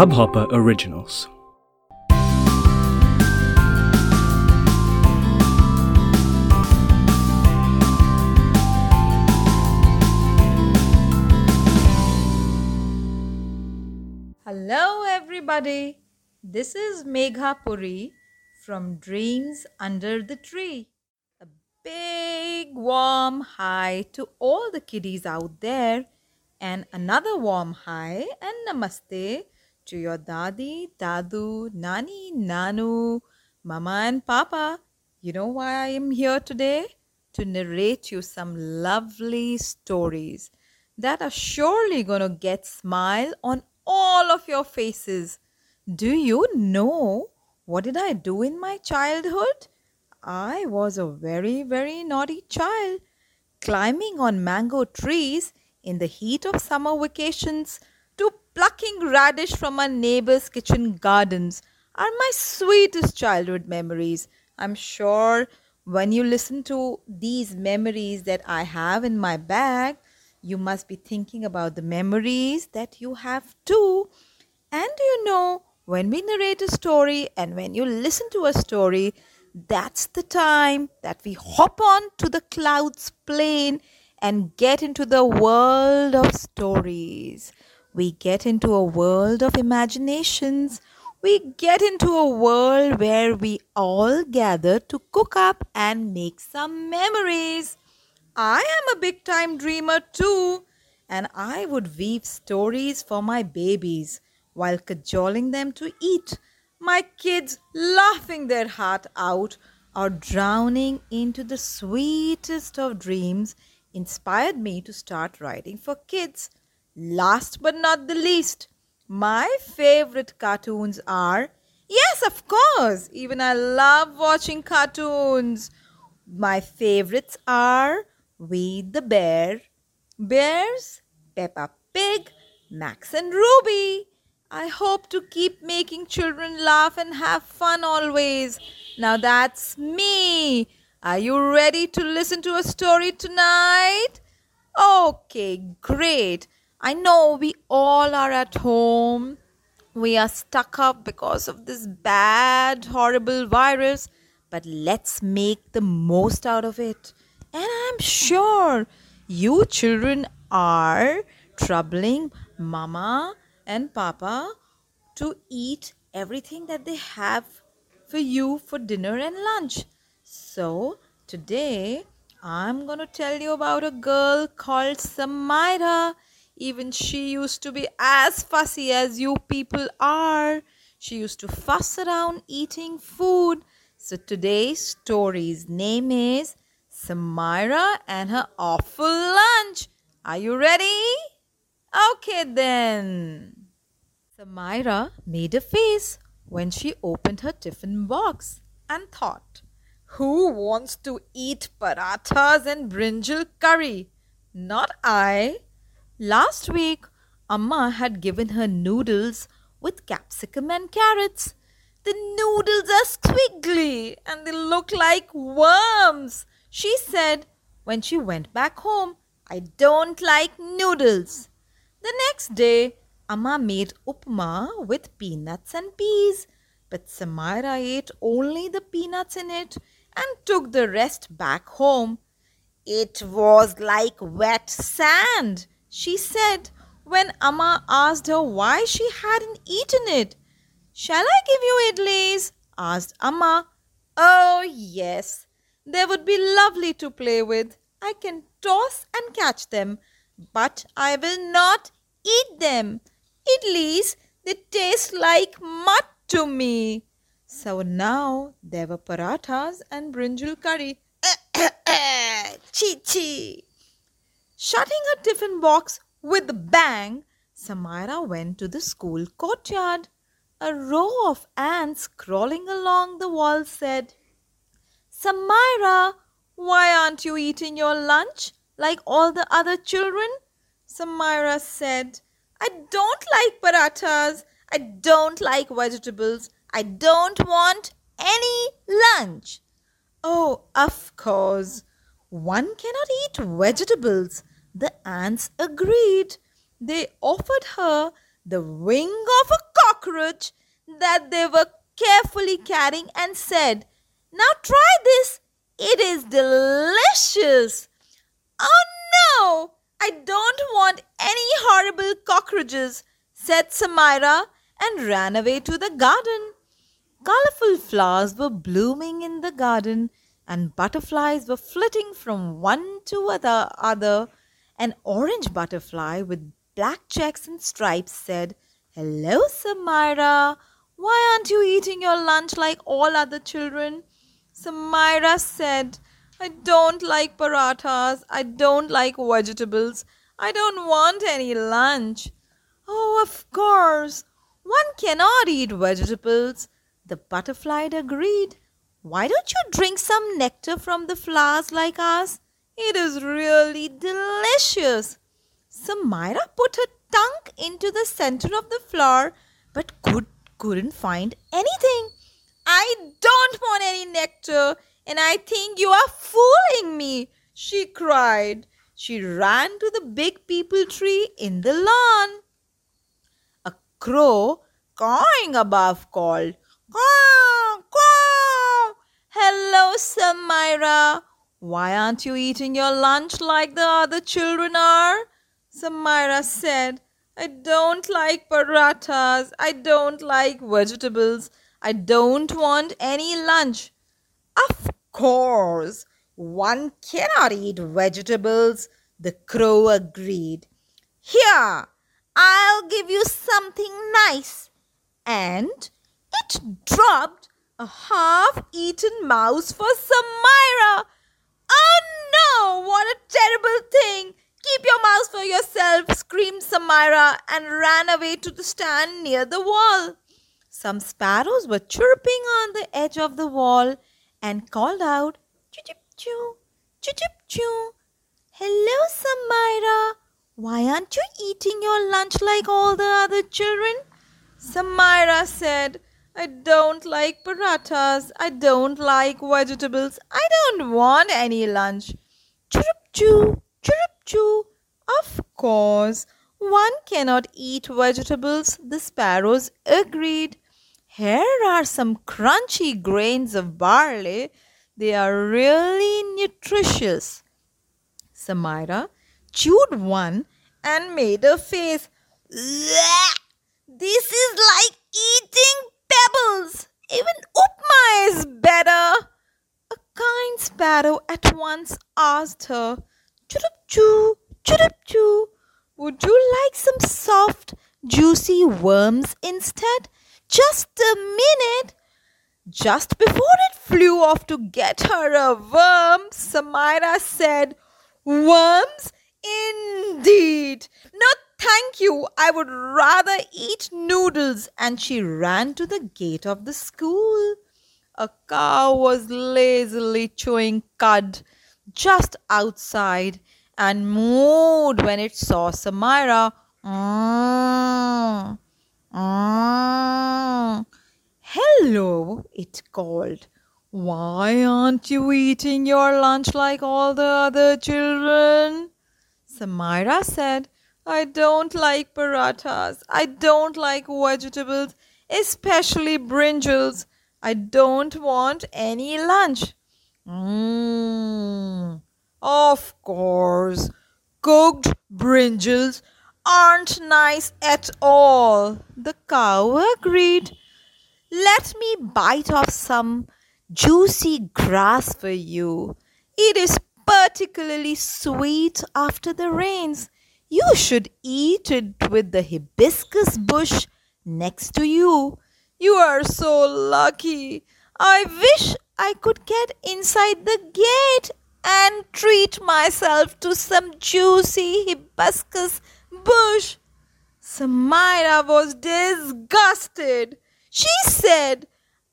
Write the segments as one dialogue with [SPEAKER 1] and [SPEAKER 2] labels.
[SPEAKER 1] Hubhopper Originals.
[SPEAKER 2] Hello, everybody. This is Megha Puri from Dreams Under the Tree. A big warm hi to all the kiddies out there, and another warm hi and namaste to your dadi, dadu, nani, nanu, mama, and papa. You know why I am here today? To narrate you some lovely stories that are surely going to get smile on all of your faces. Do you know what did I do in my childhood? I was a very very naughty child, climbing on mango trees in the heat of summer vacations to plucking radish from our neighbor's kitchen gardens are my sweetest childhood memories. I'm sure when you listen to these memories that I have in my bag, you must be thinking about the memories that you have too. And you know, when we narrate a story and when you listen to a story, that's the time that we hop on to the clouds plane and get into the world of stories. We get into a world of imaginations. We get into a world where we all gather to cook up and make some memories. I am a big time dreamer too, and I would weave stories for my babies while cajoling them to eat. My kids laughing their heart out or drowning into the sweetest of dreams inspired me to start writing for kids. Last but not the least, my favorite cartoons are Yes, of course. Even I love watching cartoons. My favorites are we the Bear, Bears, Peppa Pig, Max and Ruby. I hope to keep making children laugh and have fun always. Now that's me. Are you ready to listen to a story tonight? Okay, great. I know we all are at home. We are stuck up because of this bad, horrible virus, but let's make the most out of it. And I'm sure you children are troubling mama and papa to eat everything that they have for you for dinner and lunch. So, today I'm going to tell you about a girl called Samira. Even she used to be as fussy as you people are. She used to fuss around eating food. So, today's story's name is Samira and her awful lunch. Are you ready? Okay then. Samira made a face when she opened her tiffin box and thought, Who wants to eat parathas and brinjal curry? Not I. Last week, Amma had given her noodles with capsicum and carrots. The noodles are squiggly and they look like worms. She said when she went back home, I don't like noodles. The next day, Amma made upma with peanuts and peas, but Samira ate only the peanuts in it and took the rest back home. It was like wet sand, she said when Amma asked her why she hadn't eaten it. Shall I give you idlis? asked Amma. Oh, yes, they would be lovely to play with. I can toss and catch them, but I will not eat them. Idlis, they taste like mud to me. So now there were parathas and brinjal curry. Chi chi. Shutting her tiffin box with a bang, Samira went to the school courtyard. A row of ants crawling along the wall said, Samira, why aren't you eating your lunch like all the other children? Samira said, I don't like parathas. I don't like vegetables. I don't want any lunch. Oh, of course. One cannot eat vegetables. The ants agreed. they offered her the wing of a cockroach that they were carefully carrying and said, Now try this. It is delicious. Oh no! I don't want any horrible cockroaches, said Samira and ran away to the garden. Colorful flowers were blooming in the garden and butterflies were flitting from one to the other. An orange butterfly with black checks and stripes said, Hello, Samira. Why aren't you eating your lunch like all other children? Samira said, I don't like parathas. I don't like vegetables. I don't want any lunch. Oh, of course. One cannot eat vegetables. The butterfly agreed. Why don't you drink some nectar from the flowers like us? It is really delicious. Samira put her tongue into the center of the flower but could, couldn't find anything. I don't want any nectar and I think you are fooling me, she cried. She ran to the big peepal tree in the lawn. A crow cawing above called, Hello, Samira. Why aren't you eating your lunch like the other children are? Samira said, I don't like parathas. I don't like vegetables. I don't want any lunch. Of course, one cannot eat vegetables, the crow agreed. Here, I'll give you something nice. And it dropped a half eaten mouse for Samira. Oh no, what a terrible thing! Keep your mouse for yourself, screamed Samira and ran away to the stand near the wall. Some sparrows were chirping on the edge of the wall and called out, Choo chip choo, choo chip choo. Hello, Samira. Why aren't you eating your lunch like all the other children? Samira said, I don't like parathas. I don't like vegetables. I don't want any lunch. Chirrup choo, chirrup choo. Of course, one cannot eat vegetables, the sparrows agreed. Here are some crunchy grains of barley. They are really nutritious. Samira chewed one and made a face. This is like eating pebbles. Even upma is better. A kind sparrow at once asked her, Chirrup choo, chirrup choo, would you like some soft, juicy worms instead? Just a minute. Just before it flew off to get her a worm, Samira said, Worms? Indeed. No, thank you. I would rather eat noodles. And she ran to the gate of the school. A cow was lazily chewing cud just outside and mooed when it saw Samira. Mm. Ah, hello, it called. Why aren't you eating your lunch like all the other children? Samira said, I don't like parathas. I don't like vegetables, especially brinjals. I don't want any lunch. Mmm. Of course, cooked brinjals aren't nice at all. The cow agreed. Let me bite off some juicy grass for you. It is particularly sweet after the rains. You should eat it with the hibiscus bush next to you. You are so lucky. I wish I could get inside the gate and treat myself to some juicy hibiscus bush. Samira was disgusted. She said,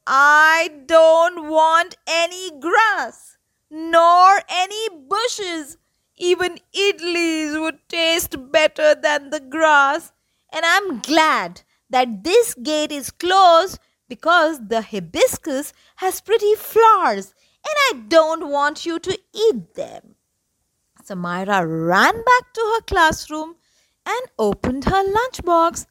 [SPEAKER 2] I don't want any grass, nor any bushes. Even idlis would taste better than the grass. And I'm glad that this gate is closed because the hibiscus has pretty flowers and I don't want you to eat them. Samira ran back to her classroom and opened her lunchbox.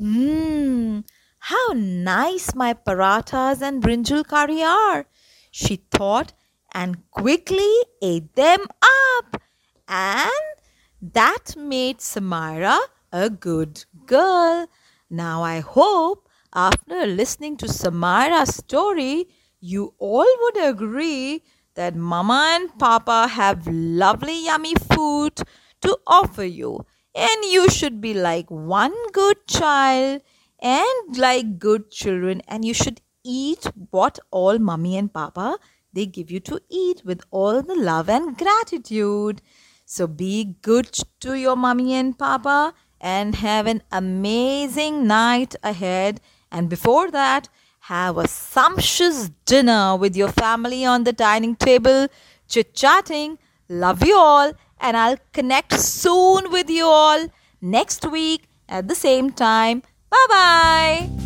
[SPEAKER 2] Mmm, how nice my parathas and brinjal curry are, she thought and quickly ate them up. And that made Samira a good girl. Now I hope after listening to Samira's story, you all would agree that Mama and Papa have lovely, yummy food to offer you. And you should be like one good child and like good children, and you should eat what all Mummy and Papa they give you to eat with all the love and gratitude. So be good to your Mummy and Papa and have an amazing night ahead. And before that, have a sumptuous dinner with your family on the dining table, chit chatting. Love you all, and I'll connect soon with you all next week at the same time. Bye bye.